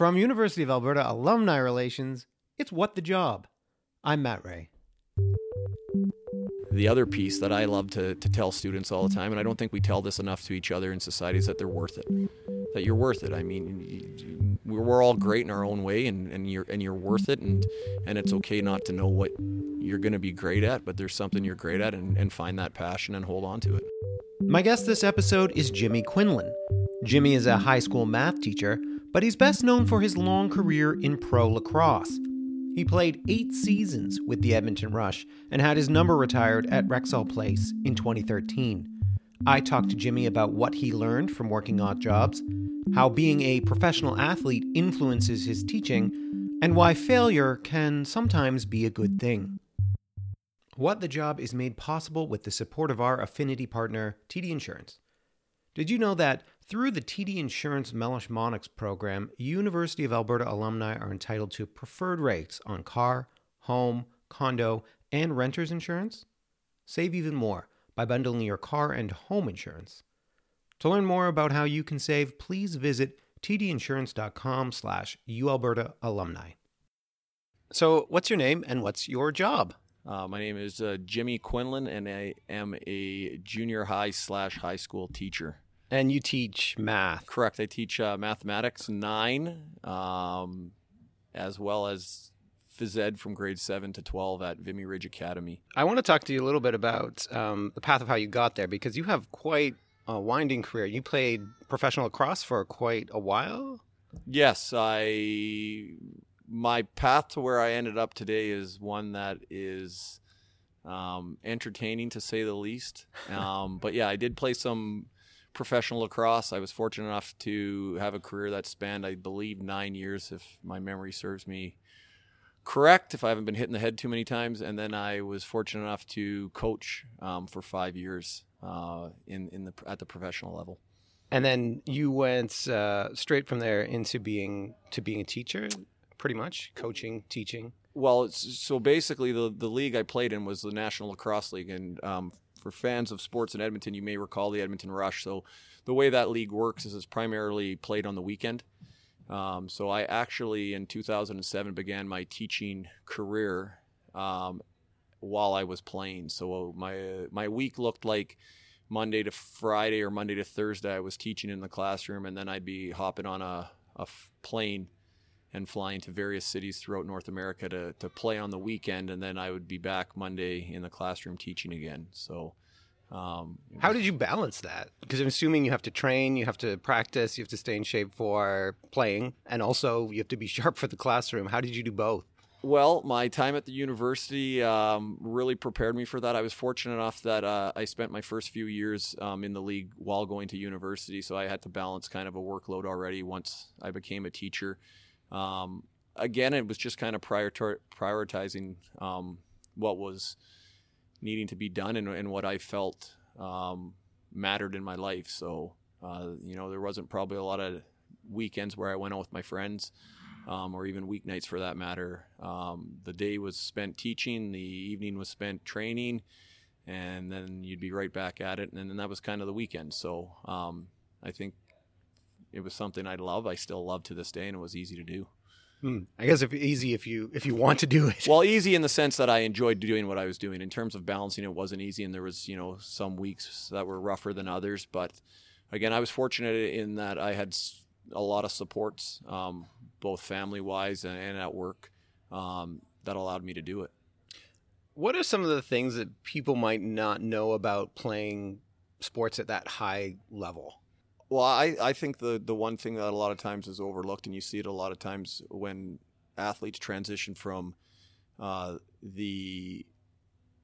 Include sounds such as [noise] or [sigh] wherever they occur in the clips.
From University of Alberta Alumni Relations, it's What the Job. I'm Matt Ray. The other piece that I love to, to tell students all the time, and I don't think we tell this enough to each other in society, is that they're worth it. That you're worth it. I mean, we're all great in our own way, and, and you're and you're worth it, and and it's okay not to know what you're going to be great at, but there's something you're great at, and, and find that passion and hold on to it. My guest this episode is Jimmy Quinlan. Jimmy is a high school math teacher, but he's best known for his long career in pro lacrosse. He played eight seasons with the Edmonton Rush and had his number retired at Rexall Place in 2013. I talked to Jimmy about what he learned from working odd jobs, how being a professional athlete influences his teaching, and why failure can sometimes be a good thing. What the Job is made possible with the support of our affinity partner, TD Insurance. Did you know that through the TD Insurance Meloche Monnex program, University of Alberta alumni are entitled to preferred rates on car, home, condo, and renter's insurance? Save even more by bundling your car and home insurance. To learn more about how you can save, please visit tdinsurance.com slash ualberta alumni. So what's your name and what's your job? Uh, my name is uh, Jimmy Quinlan, and I am a junior high slash high school teacher. And you teach math. Correct. I teach uh, mathematics nine, um, as well as phys ed from grade seven to 12 at Vimy Ridge Academy. I want to talk to you a little bit about um, the path of how you got there because you have quite a winding career. You played professional lacrosse for quite a while. Yes, I. My path to where I ended up today is one that is um, entertaining to say the least. [laughs] Um, but yeah, I did play some professional lacrosse. I was fortunate enough to have a career that spanned, I believe, nine years, if my memory serves me correct, if I haven't been hit in the head too many times. And then I was fortunate enough to coach um, for five years uh, in in the at the professional level. And then you went uh, straight from there into being to being a teacher, pretty much coaching, teaching. Well, so basically, the the league I played in was the National Lacrosse League, and um, for fans of sports in Edmonton, you may recall the Edmonton Rush. So the way that league works is it's primarily played on the weekend. Um, so I actually in 2007 began my teaching career um, while I was playing. So my my week looked like Monday to Friday or Monday to Thursday. I was teaching in the classroom, and then I'd be hopping on a, a plane and flying to various cities throughout North America to, to play on the weekend, and then I would be back Monday in the classroom teaching again. So, um, how did you balance that? Because I'm assuming you have to train, you have to practice, you have to stay in shape for playing, and also you have to be [laughs] sharp for the classroom. How did you do both? Well, my time at the university um, really prepared me for that. I was fortunate enough that uh, I spent my first few years um, in the league while going to university, so I had to balance kind of a workload already once I became a teacher. Um, again, it was just kind of prior prioritizing um, what was needing to be done and, and what I felt um, mattered in my life. So, uh, you know, there wasn't probably a lot of weekends where I went out with my friends. Um, or even weeknights for that matter. Um, the day was spent teaching, the evening was spent training, and then you'd be right back at it. And then that was kind of the weekend. So um, I think it was something I love. I still love to this day, and it was easy to do. Hmm. I guess if easy if you if you want to do it. Well, easy in the sense that I enjoyed doing what I was doing. In terms of balancing, it wasn't easy, and there was you know some weeks that were rougher than others. But again, I was fortunate in that I had a lot of supports, um, both family wise and, and, at work, um, that allowed me to do it. What are some of the things that people might not know about playing sports at that high level? Well, I, I think the, the one thing that a lot of times is overlooked, and you see it a lot of times when athletes transition from uh, the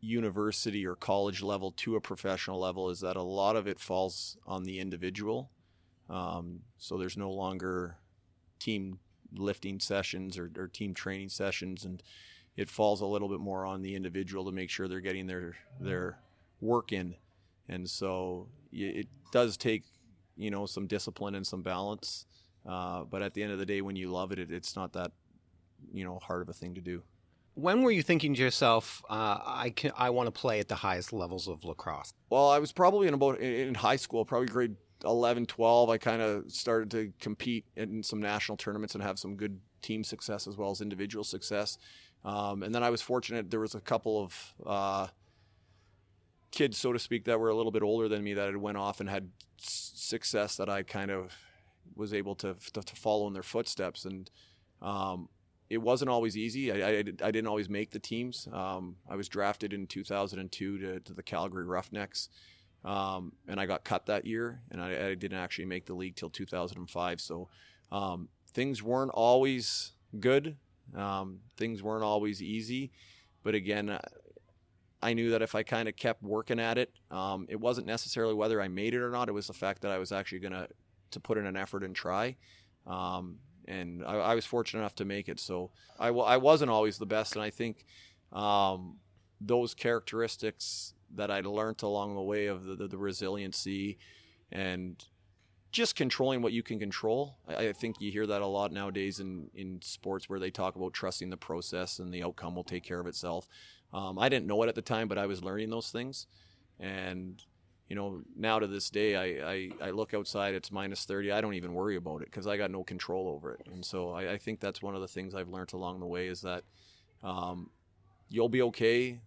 university or college level to a professional level, is that a lot of it falls on the individual. Um, so there's no longer team lifting sessions or, or team training sessions, and it falls a little bit more on the individual to make sure they're getting their their work in. And so it does take you know some discipline and some balance. Uh, but at the end of the day, when you love it, it, it's not that you know hard of a thing to do. When were you thinking to yourself, uh, I can I want to play at the highest levels of lacrosse? Well, I was probably in about in high school, probably grade 11, 12, I kind of started to compete in some national tournaments and have some good team success as well as individual success. Um, and then I was fortunate. There was a couple of uh, kids, so to speak, that were a little bit older than me that had went off and had success that I kind of was able to to, to follow in their footsteps. And um, it wasn't always easy. I, I, I, didn't always make the teams. Um, I was drafted in 2002 to, to the Calgary Roughnecks. Um, and I got cut that year, and I, I, didn't actually make the league till 2005. So um, things weren't always good. Um, things weren't always easy, but again, I knew that if I kind of kept working at it, um, it wasn't necessarily whether I made it or not. It was the fact that I was actually gonna to put in an effort and try. Um, and I, I, was fortunate enough to make it. So I w- I wasn't always the best, and I think um, those characteristics that I learned along the way of the, the, the, resiliency and just controlling what you can control. I, I, think you hear that a lot nowadays in, in sports where they talk about trusting the process and the outcome will take care of itself. Um, I didn't know it at the time, but I was learning those things. And, you know, now to this day, I, I, I look outside, it's minus 30. I don't even worry about it because I got no control over it. And so I, I, think that's one of the things I've learned along the way is that um, you'll be okay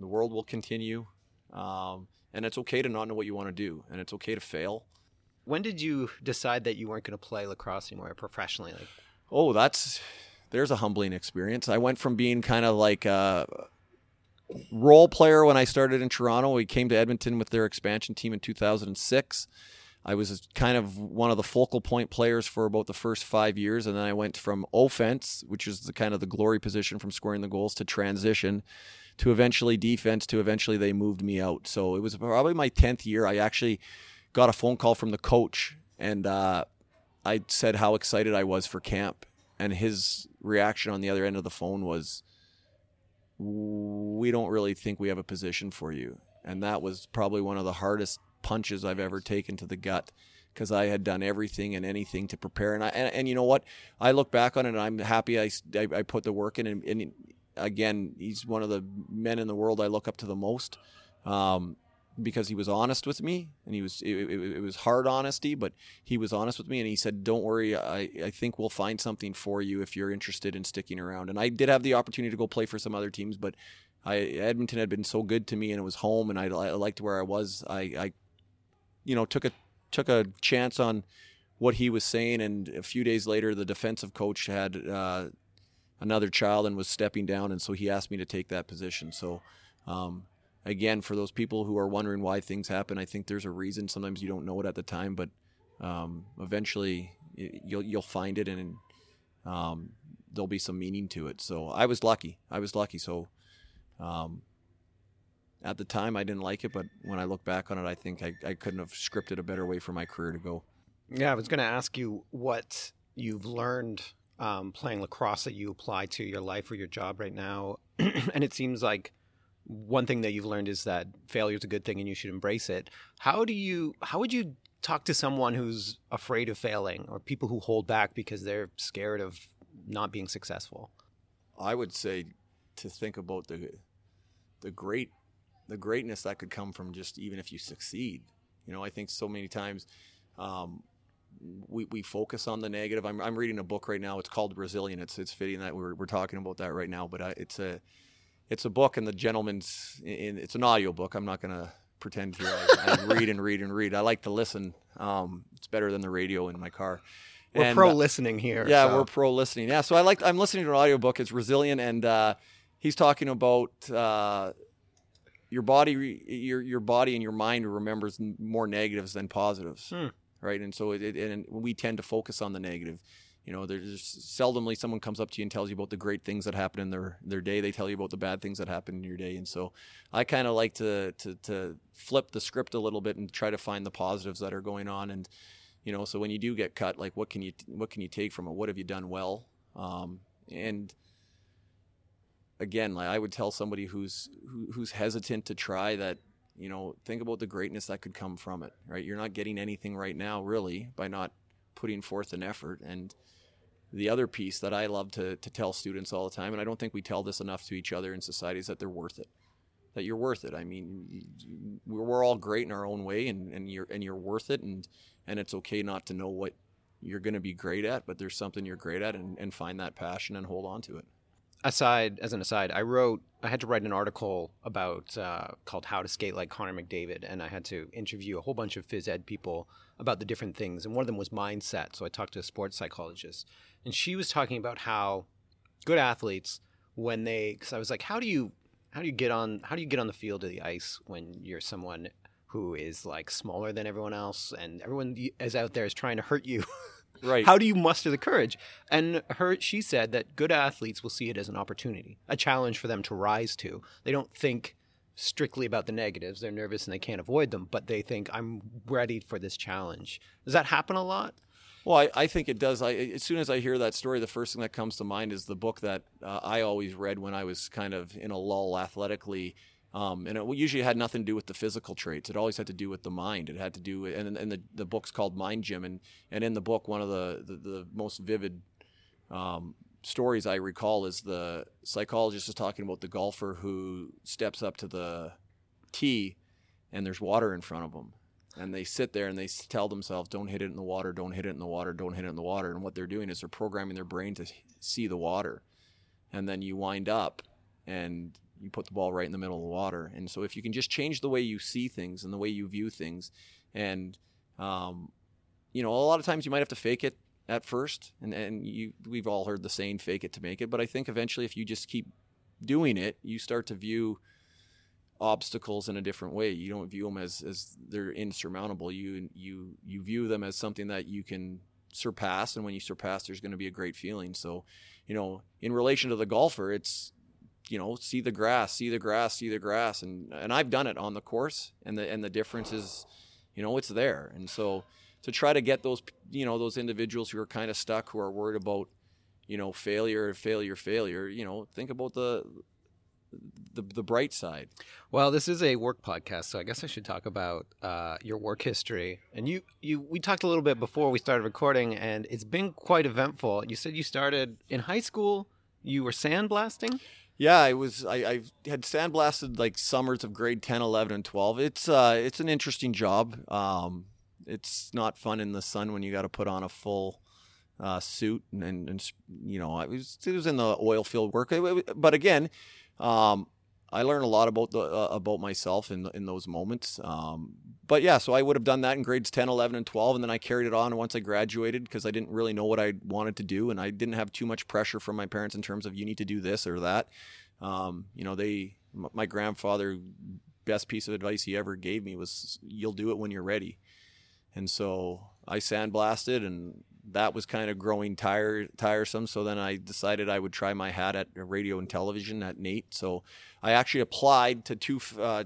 the world will continue. Um, and it's okay to not know what you want to do, and it's okay to fail. When did you decide that you weren't going to play lacrosse anymore professionally? Like, oh, that's there's a humbling experience. I went from being kind of like a role player when I started in Toronto. We came to Edmonton with their expansion team in 2006. I was kind of one of the focal point players for about the first five years, and then I went from offense, which is the kind of the glory position from scoring the goals, to transition, to eventually defense to eventually they moved me out. So it was probably my 10th year. I actually got a phone call from the coach and uh, I said how excited I was for camp. And his reaction on the other end of the phone was, We don't really think we have a position for you. And that was probably one of the hardest punches I've ever taken to the gut because I had done everything and anything to prepare. And I and, and, you know what? I look back on it and I'm happy I, I, I put the work in. And, and, again, he's one of the men in the world I look up to the most. Um, because he was honest with me and he was it, it, it, was hard honesty but he was honest with me and he said don't worry I, I think we'll find something for you if you're interested in sticking around and i did have the opportunity to go play for some other teams but I, edmonton had been so good to me and it was home and i, I liked where i was I, I you know took a took a chance on what he was saying and a few days later the defensive coach had uh, another child and was stepping down, and so he asked me to take that position. So, um, again, for those people who are wondering why things happen, I think there's a reason. Sometimes you don't know it at the time, but um, eventually you'll you'll find it, and um, there'll be some meaning to it. So I was lucky. I was lucky. So. Um, at the time, I didn't like it, but when I look back on it, I think I, I couldn't have scripted a better way for my career to go. Yeah, I was going to ask you what you've learned um, playing lacrosse that you apply to your life or your job right now. [clears throat] and it seems like one thing that you've learned is that failure is a good thing and you should embrace it. How do you, how would you talk to someone who's afraid of failing or people who hold back because they're scared of not being successful? I would say to think about the, the great, the greatness that could come from just even if you succeed. You know, I think so many times um, we, we focus on the negative. I'm, I'm reading a book right now. It's called Resilient. It's it's fitting that we're, we're talking about that right now. But I, it's a it's a book, and the gentleman's in. It's an audio book. I'm not gonna pretend to I, I [laughs] read and read and read. I like to listen. Um, it's better than the radio in my car. We're and, pro listening here. Yeah, so. we're pro listening. Yeah, so I like. I'm listening to an audio book. It's Resilient, and uh, he's talking about. Uh, your body, your your body and your mind remembers more negatives than positives. Hmm right? And so it, it, and we tend to focus on the negative. You know, there's seldomly someone comes up to you and tells you about the great things that happen in their their day. They tell you about the bad things that happen in your day. And so I kind of like to, to to flip the script a little bit and try to find the positives that are going on. And you know, so when you do get cut, like what can you what can you take from it? What have you done well? Um, and again, like I would tell somebody who's who, who's hesitant to try that you know, think about the greatness that could come from it, right? You're not getting anything right now, really, by not putting forth an effort. And the other piece that I love to, to tell students all the time, and I don't think we tell this enough to each other in society, is that they're worth it. that you're worth it. I mean, we're all great in our own way, and, and you're and you're worth it, and and it's okay not to know what you're going to be great at, but there's something you're great at, and, and find that passion and hold on to it. Aside, as an aside, I wrote, I had to write an article about uh, called "How to Skate Like Connor McDavid," and I had to interview a whole bunch of phys ed people about the different things, and one of them was mindset. So I talked to a sports psychologist, and she was talking about how good athletes when they, because I was like, how do you how do you get on how do you get on the field of the ice when you're someone who is like smaller than everyone else and everyone is out there is trying to hurt you? [laughs] Right. How do you muster the courage? And her she said that good athletes will see it as an opportunity a challenge for them to rise to. They don't think strictly about the negatives they're nervous and they can't avoid them but they think i'm ready for this challenge does that happen a lot well, I, I, think it does. I, as soon as I hear that story, the first thing that comes to mind is the book that uh, I always read when I was kind of in a lull athletically. Um, and it usually had nothing to do with the physical traits. It always had to do with the mind. It had to do with, and, and the, the book's called Mind Gym. And, and in the book, one of the, the, the most vivid um, stories I recall is the psychologist is talking about the golfer who steps up to the tee and there's water in front of them. and they sit there and they tell themselves, "Don't hit it in the water. Don't hit it in the water. Don't hit it in the water." And what they're doing is they're programming their brain to see the water, and then you wind up and you put the ball right in the middle of the water. And so if you can just change the way you see things and the way you view things, and um, you know, a lot of times you might have to fake it at first, and and you we've all heard the saying "fake it to make it," but I think eventually if you just keep doing it, you start to view obstacles in a different way. You don't view them as, as they're insurmountable. You you you view them as something that you can surpass, and when you surpass, there's going to be a great feeling. So, you know, in relation to the golfer, it's you know, see the grass, see the grass, see the grass, and and I've done it on the course, and the and the difference is, you know, it's there, and so to try to get those you know those individuals who are kind of stuck, who are worried about you know failure, failure, failure, you know, think about the the, the bright side. Well, this is a work podcast, so I guess I should talk about uh, your work history. And you, you, we talked a little bit before we started recording, and it's been quite eventful. You said you started in high school. You were sandblasting. Yeah, I was. I, I had sandblasted like summers of grade 10, 11, and 12. It's uh, it's an interesting job. Um, it's not fun in the sun when you got to put on a full uh, suit and, and, and, you know, I was it was in the oil field work. But again, um, I learned a lot about the uh, about myself in in those moments. Um, but yeah, so I would have done that in grades 10, 11, and 12, and then I carried it on once I graduated because I didn't really know what I wanted to do, and I didn't have too much pressure from my parents in terms of you need to do this or that. Um, you know, they my grandfather best piece of advice he ever gave me was you'll do it when you're ready. And so I sandblasted and that was kind of growing tire, tiresome. So then I decided I would try my hat at radio and television at NAIT. So I actually applied to two, uh,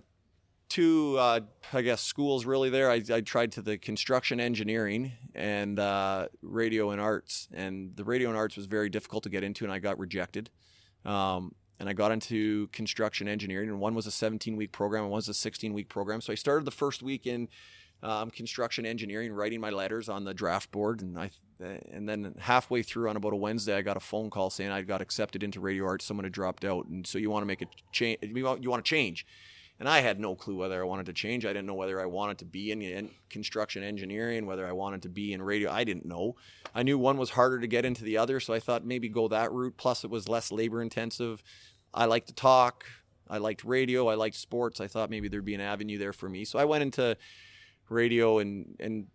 two uh, I guess schools really there. I, I, tried to the construction engineering and uh, radio and arts, and the radio and arts was very difficult to get into, and I got rejected. Um, and I got into construction engineering, and one was a 17 week program, and one was a 16 week program. So I started the first week in um, construction engineering, writing my letters on the draft board, and I and then halfway through on about a Wednesday, I got a phone call saying I got accepted into radio arts. Someone had dropped out, and so you want to make a change. You want, to change, and I had no clue whether I wanted to change. I didn't know whether I wanted to be in, in construction engineering, whether I wanted to be in radio. I didn't know. I knew one was harder to get into the other, so I thought maybe go that route. Plus, it was less labor intensive. I liked to talk. I liked radio. I liked sports. I thought maybe there'd be an avenue there for me. So I went into radio and and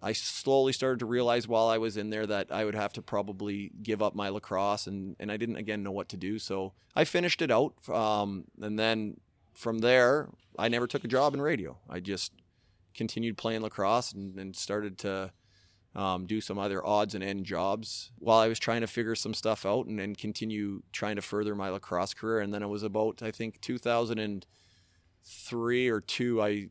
I slowly started to realize while I was in there that I would have to probably give up my lacrosse, and, and I didn't again know what to do. So I finished it out, um, and then from there, I never took a job in radio. I just continued playing lacrosse and, and started to um, do some other odds and end jobs while I was trying to figure some stuff out and, and continue trying to further my lacrosse career. And then it was about I think 2003 or two, I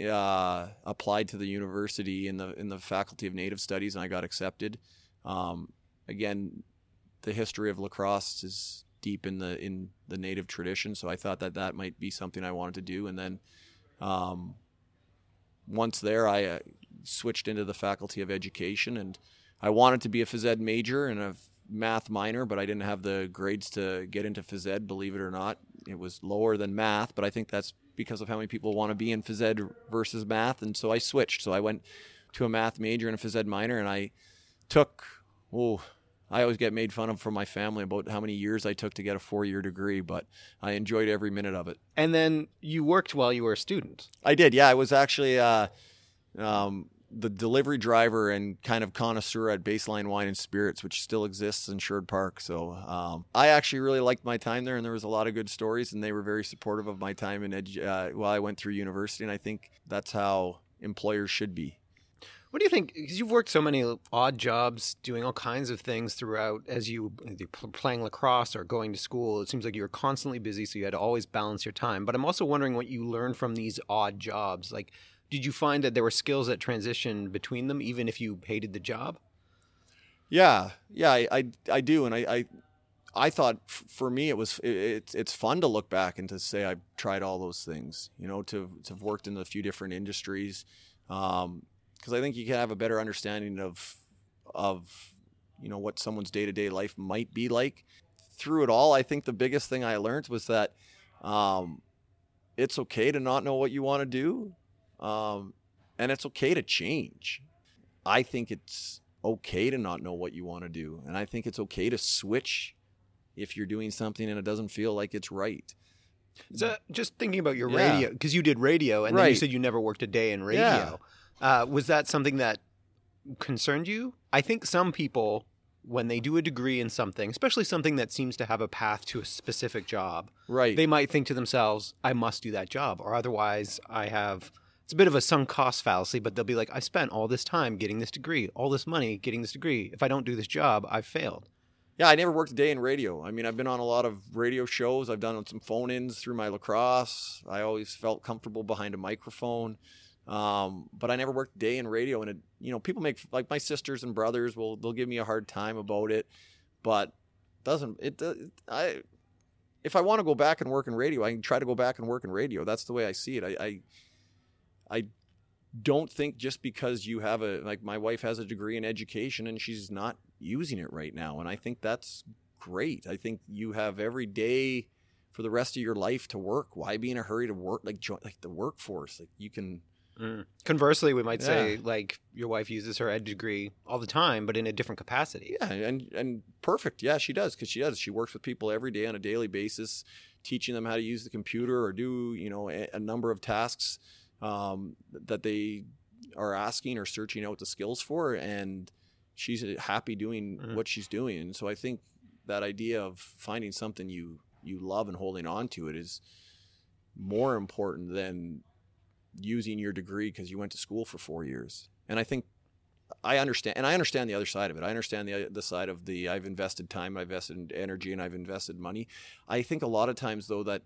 uh, applied to the university in the in the faculty of native studies and I got accepted. Um, again, the history of lacrosse is deep in the in the native tradition, so I thought that that might be something I wanted to do. And then um, once there, I uh, switched into the faculty of education, and I wanted to be a phys ed major, and I've math minor, but I didn't have the grades to get into phys ed, believe it or not. It was lower than math, but I think that's because of how many people want to be in phys ed versus math. And so I switched. So I went to a math major and a phys ed minor, and I took, oh, I always get made fun of from my family about how many years I took to get a four year degree, but I enjoyed every minute of it. And then you worked while you were a student. I did, yeah. I was actually uh, um, the delivery driver and kind of connoisseur at Baseline Wine and Spirits, which still exists in Sherwood Park. So um, I actually really liked my time there, and there was a lot of good stories, and they were very supportive of my time in edu- uh, while I went through university. And I think that's how employers should be. What do you think? Because you've worked so many odd jobs, doing all kinds of things throughout, as you playing lacrosse or going to school. It seems like you were constantly busy, so you had to always balance your time. But I'm also wondering what you learned from these odd jobs. Like, did you find that there were skills that transitioned between them, even if you hated the job? Yeah, yeah, I, I, I do, and I, I, I thought for me it was it's it's fun to look back and to say I've tried all those things. You know, to to have worked in a few different industries. Um, because I think you can have a better understanding of of you know what someone's day to day life might be like. Through it all, I think the biggest thing I learned was that um, it's okay to not know what you want to do, um, and it's okay to change. I think it's okay to not know what you want to do, and I think it's okay to switch if you're doing something and it doesn't feel like it's right. So just thinking about your yeah. radio, because you did radio, and right. then you said you never worked a day in radio. Yeah. Uh, was that something that concerned you? I think some people, when they do a degree in something, especially something that seems to have a path to a specific job, right? They might think to themselves, "I must do that job," or otherwise, I have. It's a bit of a sunk cost fallacy, but they'll be like, "I spent all this time getting this degree, all this money getting this degree. If I don't do this job, I've failed." Yeah, I never worked a day in radio. I mean, I've been on a lot of radio shows. I've done some phone ins through my lacrosse. I always felt comfortable behind a microphone. Um, but I never worked a day in radio, and it, you know, people make like my sisters and brothers will they'll give me a hard time about it, but doesn't it? I if I want to go back and work in radio, I can try to go back and work in radio. That's the way I see it. I, I, I don't think just because you have a like my wife has a degree in education and she's not using it right now, and I think that's great. I think you have every day for the rest of your life to work. Why be in a hurry to work like join like the workforce? Like you can Mm. Conversely, we might yeah. say like your wife uses her ed degree all the time, but in a different capacity. Yeah, and and perfect. Yeah, she does because she does. She works with people every day on a daily basis, teaching them how to use the computer or do you know a, a number of tasks um, that they are asking or searching out the skills for, and she's happy doing mm. what she's doing. And so I think that idea of finding something you you love and holding on to it is more important than using your degree because you went to school for four years. And I think I understand, and I understand the other side of it. I understand the the side of the I've invested time, I've invested energy, and I've invested money. I think a lot of times though that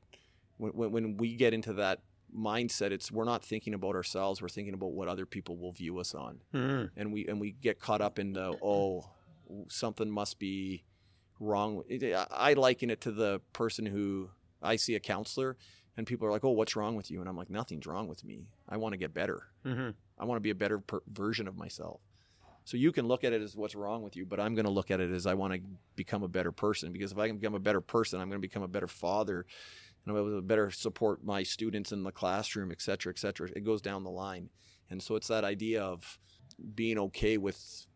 when when we get into that mindset, it's we're not thinking about ourselves. We're thinking about what other people will view us on, mm. and we and we get caught up in the oh something must be wrong. I liken it to the person who I see a counselor and people are like, "Oh, what's wrong with you?" And I'm like, "Nothing's wrong with me. I want to get better. Mm-hmm. I want to be a better per- version of myself." So you can look at it as what's wrong with you, but I'm going to look at it as I want to become a better person because if I can become a better person, I'm going to become a better father, and I'm able to better support my students in the classroom, et cetera, et cetera. It goes down the line, and so it's that idea of being okay with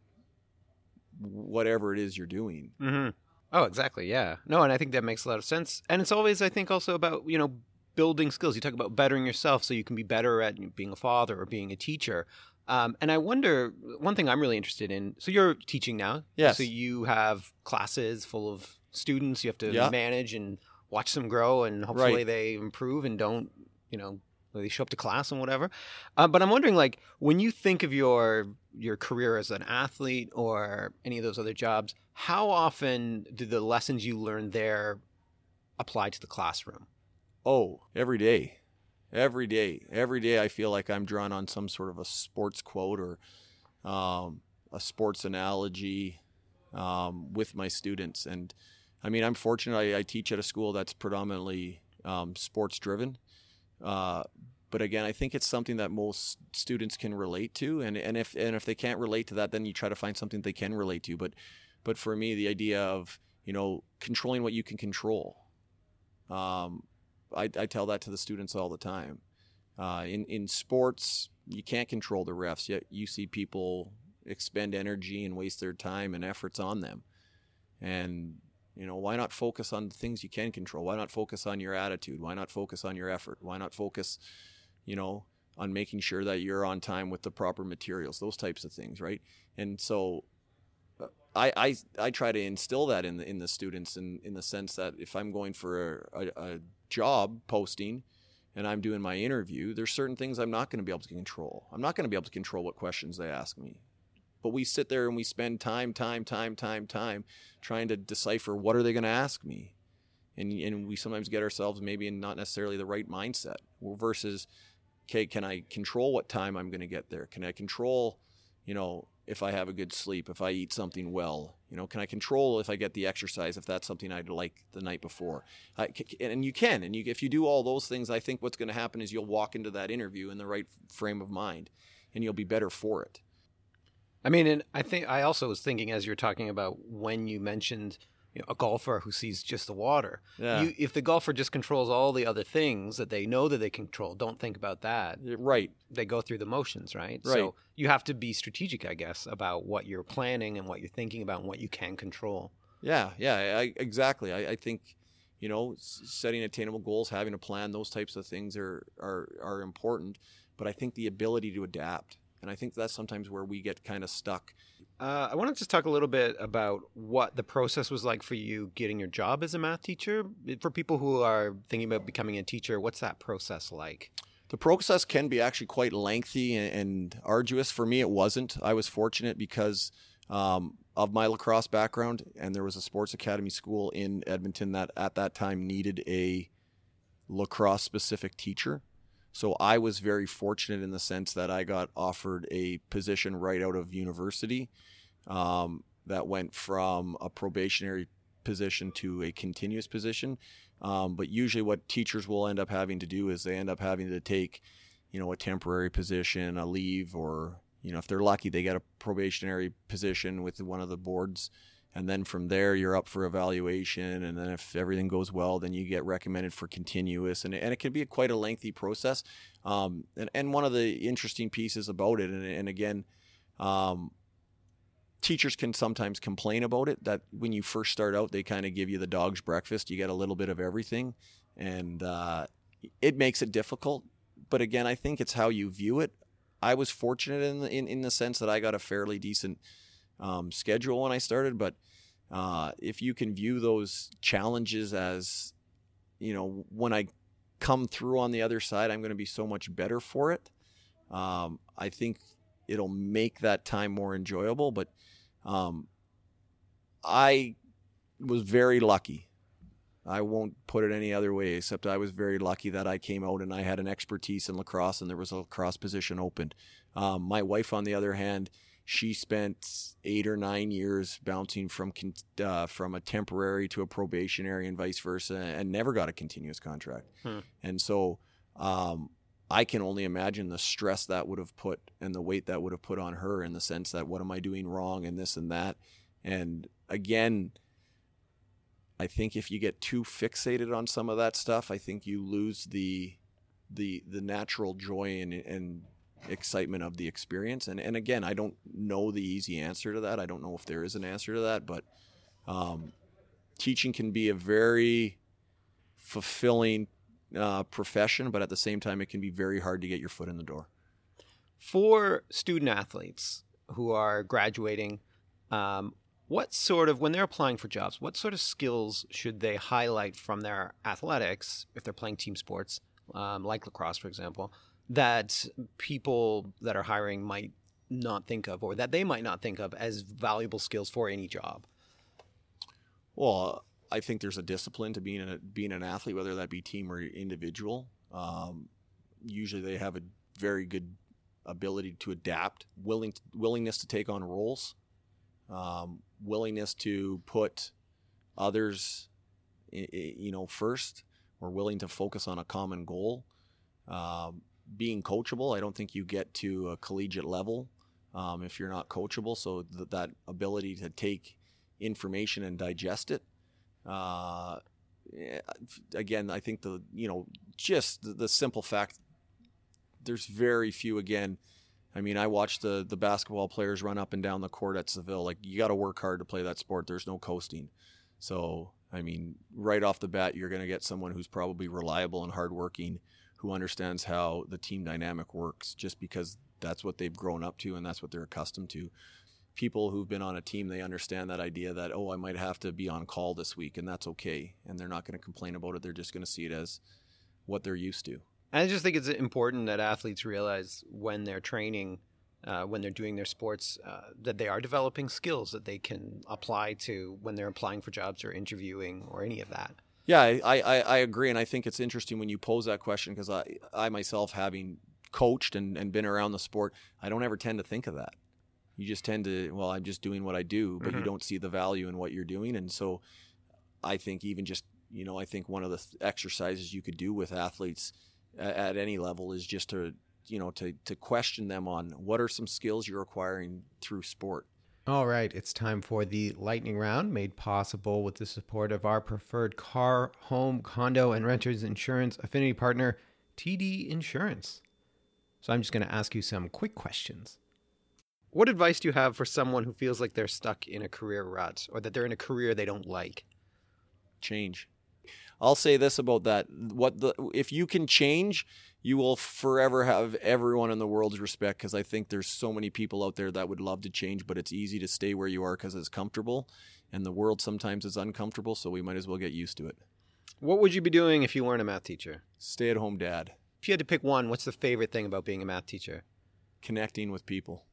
whatever it is you're doing. Mm-hmm. Oh, exactly. Yeah. No, and I think that makes a lot of sense. And it's always, I think, also about you know building skills. You talk about bettering yourself so you can be better at being a father or being a teacher. Um, and I wonder, one thing I'm really interested in. So you're teaching now. Yes. So you have classes full of students. You have to yeah. manage and watch them grow, and hopefully right. they improve and don't, you know, they show up to class and whatever. Uh, but I'm wondering, like, when you think of your your career as an athlete or any of those other jobs, how often do the lessons you learn there apply to the classroom? Oh, every day. Every day. Every day I feel like I'm drawn on some sort of a sports quote or um, a sports analogy um, with my students. And I mean, I'm fortunate I, I teach at a school that's predominantly um, sports driven. Uh, but again, I think it's something that most students can relate to. And, and if and if they can't relate to that, then you try to find something they can relate to. But But for me, the idea of you know controlling what you can control. Um, I, I tell that to the students all the time. Uh, in in sports, you can't control the refs. Yet you see people expend energy and waste their time and efforts on them. And you know, why not focus on the things you can control? Why not focus on your attitude? Why not focus on your effort? Why not focus, you know, on making sure that you're on time with the proper materials? Those types of things, right? And so uh, I, I, I try to instill that in the in the students in, in the sense that if I'm going for a, a job posting and I'm doing my interview, there's certain things I'm not going to be able to control. I'm not going to be able to control what questions they ask me. But we sit there and we spend time, time, time, time, time trying to decipher what are they going to ask me. And, and we sometimes get ourselves maybe in not necessarily the right mindset versus, okay, can I control what time I'm going to get there? Can I control, you know, if I have a good sleep, if I eat something well, you know, can I control if I get the exercise, if that's something I'd like the night before? I, and you can, and you, if you do all those things, I think what's going to happen is you'll walk into that interview in the right frame of mind, and you'll be better for it. I mean, and I think I also was thinking as you're talking about when you mentioned you know, a golfer who sees just the water. Yeah. You, if the golfer just controls all the other things that they know that they control, don't think about that. Right. They go through the motions, right? Right. So you have to be strategic, I guess, about what you're planning and what you're thinking about and what you can control. Yeah, yeah, I, exactly. I, I think, you know, setting attainable goals, having a plan, those types of things are, are, are important. But I think the ability to adapt, and I think that's sometimes where we get kind of stuck uh, I want to just talk a little bit about what the process was like for you getting your job as a math teacher. For people who are thinking about becoming a teacher, what's that process like? The process can be actually quite lengthy and, arduous. For me, it wasn't. I was fortunate because um, of my lacrosse background, and there was a sports academy school in Edmonton that at that time needed a lacrosse specific teacher. So I was very fortunate in the sense that I got offered a position right out of university um, that went from a probationary position to a continuous position. Um, but usually, what teachers will end up having to do is they end up having to take, you know, a temporary position, a leave, or you know, if they're lucky, they get a probationary position with one of the boards and then from there you're up for evaluation and then if everything goes well then you get recommended for continuous and, and it can be a, quite a lengthy process. Um, and, and one of the interesting pieces about it and, and again um, teachers can sometimes complain about it that when you first start out they kind of give you the dog's breakfast you get a little bit of everything and uh, it makes it difficult. But again i think it's how you view it. I was fortunate in, in, in the sense that i got a fairly decent um, schedule when I started, but uh, if you can view those challenges as, you know, when I come through on the other side, I'm going to be so much better for it. Um, I think it'll make that time more enjoyable. But um, I was very lucky. I won't put it any other way, except I was very lucky that I came out and I had an expertise in lacrosse and there was a lacrosse position open. Um, my wife, on the other hand, she spent eight or nine years bouncing from uh, from a temporary to a probationary and vice versa, and never got a continuous contract. Hmm. And so, um, I can only imagine the stress that would have put and the weight that would have put on her in the sense that what am I doing wrong and this and that. And again, I think if you get too fixated on some of that stuff, I think you lose the the the natural joy and, and excitement of the experience. And and again, I don't know the easy answer to that. I don't know if there is an answer to that, but um, teaching can be a very fulfilling uh, profession, but at the same time, it can be very hard to get your foot in the door. For student athletes who are graduating, um, what sort of when they're applying for jobs, what sort of skills should they highlight from their athletics if they're playing team sports, um, like lacrosse, for example? That people that are hiring might not think of or that they might not think of as valuable skills for any job? Well, I think there's a discipline to being a, being an athlete, whether that be team or individual. Um, usually, they have a very good ability to adapt, willing willingness to take on roles, um, willingness to put others, you know, first, or willing to focus on a common goal. Um, being coachable. I don't think you get to a collegiate level um, if you're not coachable. So th- that ability to take, information and digest it. Uh, again, I think the you know just the, the simple fact there's very few again. I mean, I watch the the basketball players run up and down the court at Saville. Like you got to work hard to play that sport. There's no coasting. So I mean, right off the bat, you're going to get someone who's probably reliable and hardworking, who understands how the team dynamic works, just because that's what they've grown up to and that's what they're accustomed to. People who've been on a team, they understand that idea that oh, I might have to be on call this week, and that's okay, and they're not going to complain about it. They're just going to see it as what they're used to. I just think it's important that athletes realize when they're training, uh, when they're doing their sports, uh, that they are developing skills that they can apply to when they're applying for jobs or interviewing or any of that. Yeah, I, I, I agree. And I think it's interesting when you pose that question because I, I myself, having coached and, and been around the sport, I don't ever tend to think of that. You just tend to, well, I'm just doing what I do, but mm-hmm. you don't see the value in what you're doing. And so I think even just, you know, I think one of the exercises you could do with athletes – at any level is just to you know to to question them on what are some skills you're acquiring through sport. All right, it's time for the lightning round made possible with the support of our preferred car, home, condo, and renters insurance affinity partner, TD Insurance. So I'm just going to ask you some quick questions. What advice do you have for someone who feels like they're stuck in a career rut or that they're in a career they don't like? Change. I'll say this about that: what the if you can change, you will forever have everyone in the world's respect. Because I think there's so many people out there that would love to change, but it's easy to stay where you are because it's comfortable, and the world sometimes is uncomfortable. So we might as well get used to it. What would you be doing if you weren't a math teacher? Stay at home dad. If you had to pick one, what's the favorite thing about being a math teacher? Connecting with people.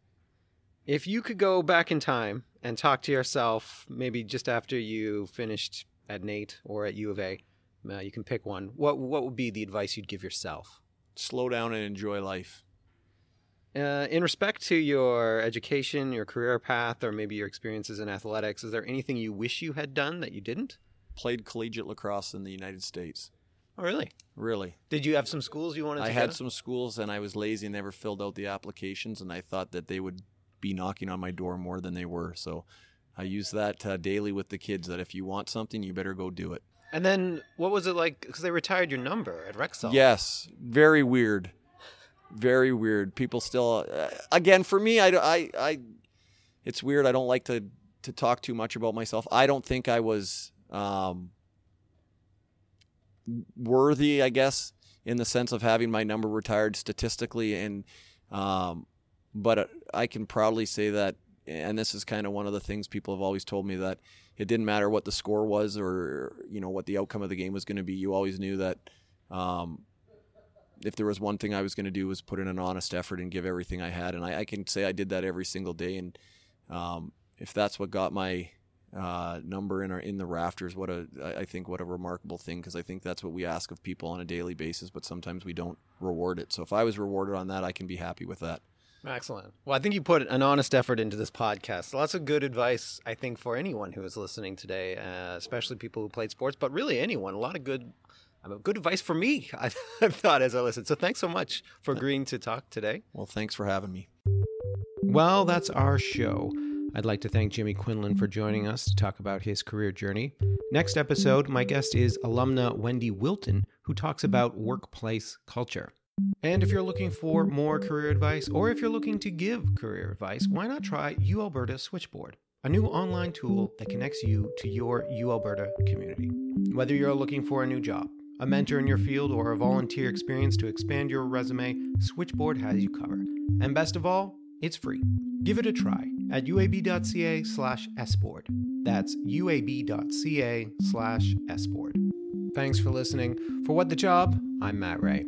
If you could go back in time and talk to yourself, maybe just after you finished at NAIT or at U of A, uh, you can pick one. What what would be the advice you'd give yourself? Slow down and enjoy life. Uh, in respect to your education, your career path, or maybe your experiences in athletics, is there anything you wish you had done that you didn't? Played collegiate lacrosse in the United States. Oh, really? Really. Did you have some schools you wanted to? I had some schools, and I was lazy and never filled out the applications, and I thought that they would be knocking on my door more than they were. So I use that uh, daily with the kids that if you want something, you better go do it. And then what was it like? Because they retired your number at Rexall. Yes, very weird, very weird. People still, uh, again, for me, I, I, I, it's weird. I don't like to to talk too much about myself. I don't think I was um, worthy, I guess, in the sense of having my number retired statistically, and um, but I can proudly say that, and this is kind of one of the things people have always told me that it didn't matter what the score was or you know what the outcome of the game was going to be. You always knew that um, if there was one thing I was going to do was put in an honest effort and give everything I had, and I, I can say I did that every single day. And um, if that's what got my uh, number in our in the rafters, what a I think what a remarkable thing because I think that's what we ask of people on a daily basis, but sometimes we don't reward it. So if I was rewarded on that, I can be happy with that. Excellent. Well, I think you put an honest effort into this podcast. Lots of good advice, I think, for anyone who is listening today, uh, especially people who played sports, but really anyone. A lot of good, uh, good advice for me. I, [laughs] I thought as I listened. So thanks so much for agreeing to talk today. Well, thanks for having me. Well, that's our show. I'd like to thank Jimmy Quinlan for joining us to talk about his career journey. Next episode, my guest is alumna Wendy Wilton, who talks about workplace culture. And if you're looking for more career advice, or if you're looking to give career advice, why not try UAlberta Switchboard, a new online tool that connects you to your UAlberta community. Whether you're looking for a new job, a mentor in your field, or a volunteer experience to expand your resume, Switchboard has you covered. And best of all, it's free. Give it a try at uab.ca slash sboard. That's uab.ca slash sboard. Thanks for listening. For What the Job, I'm Matt Ray.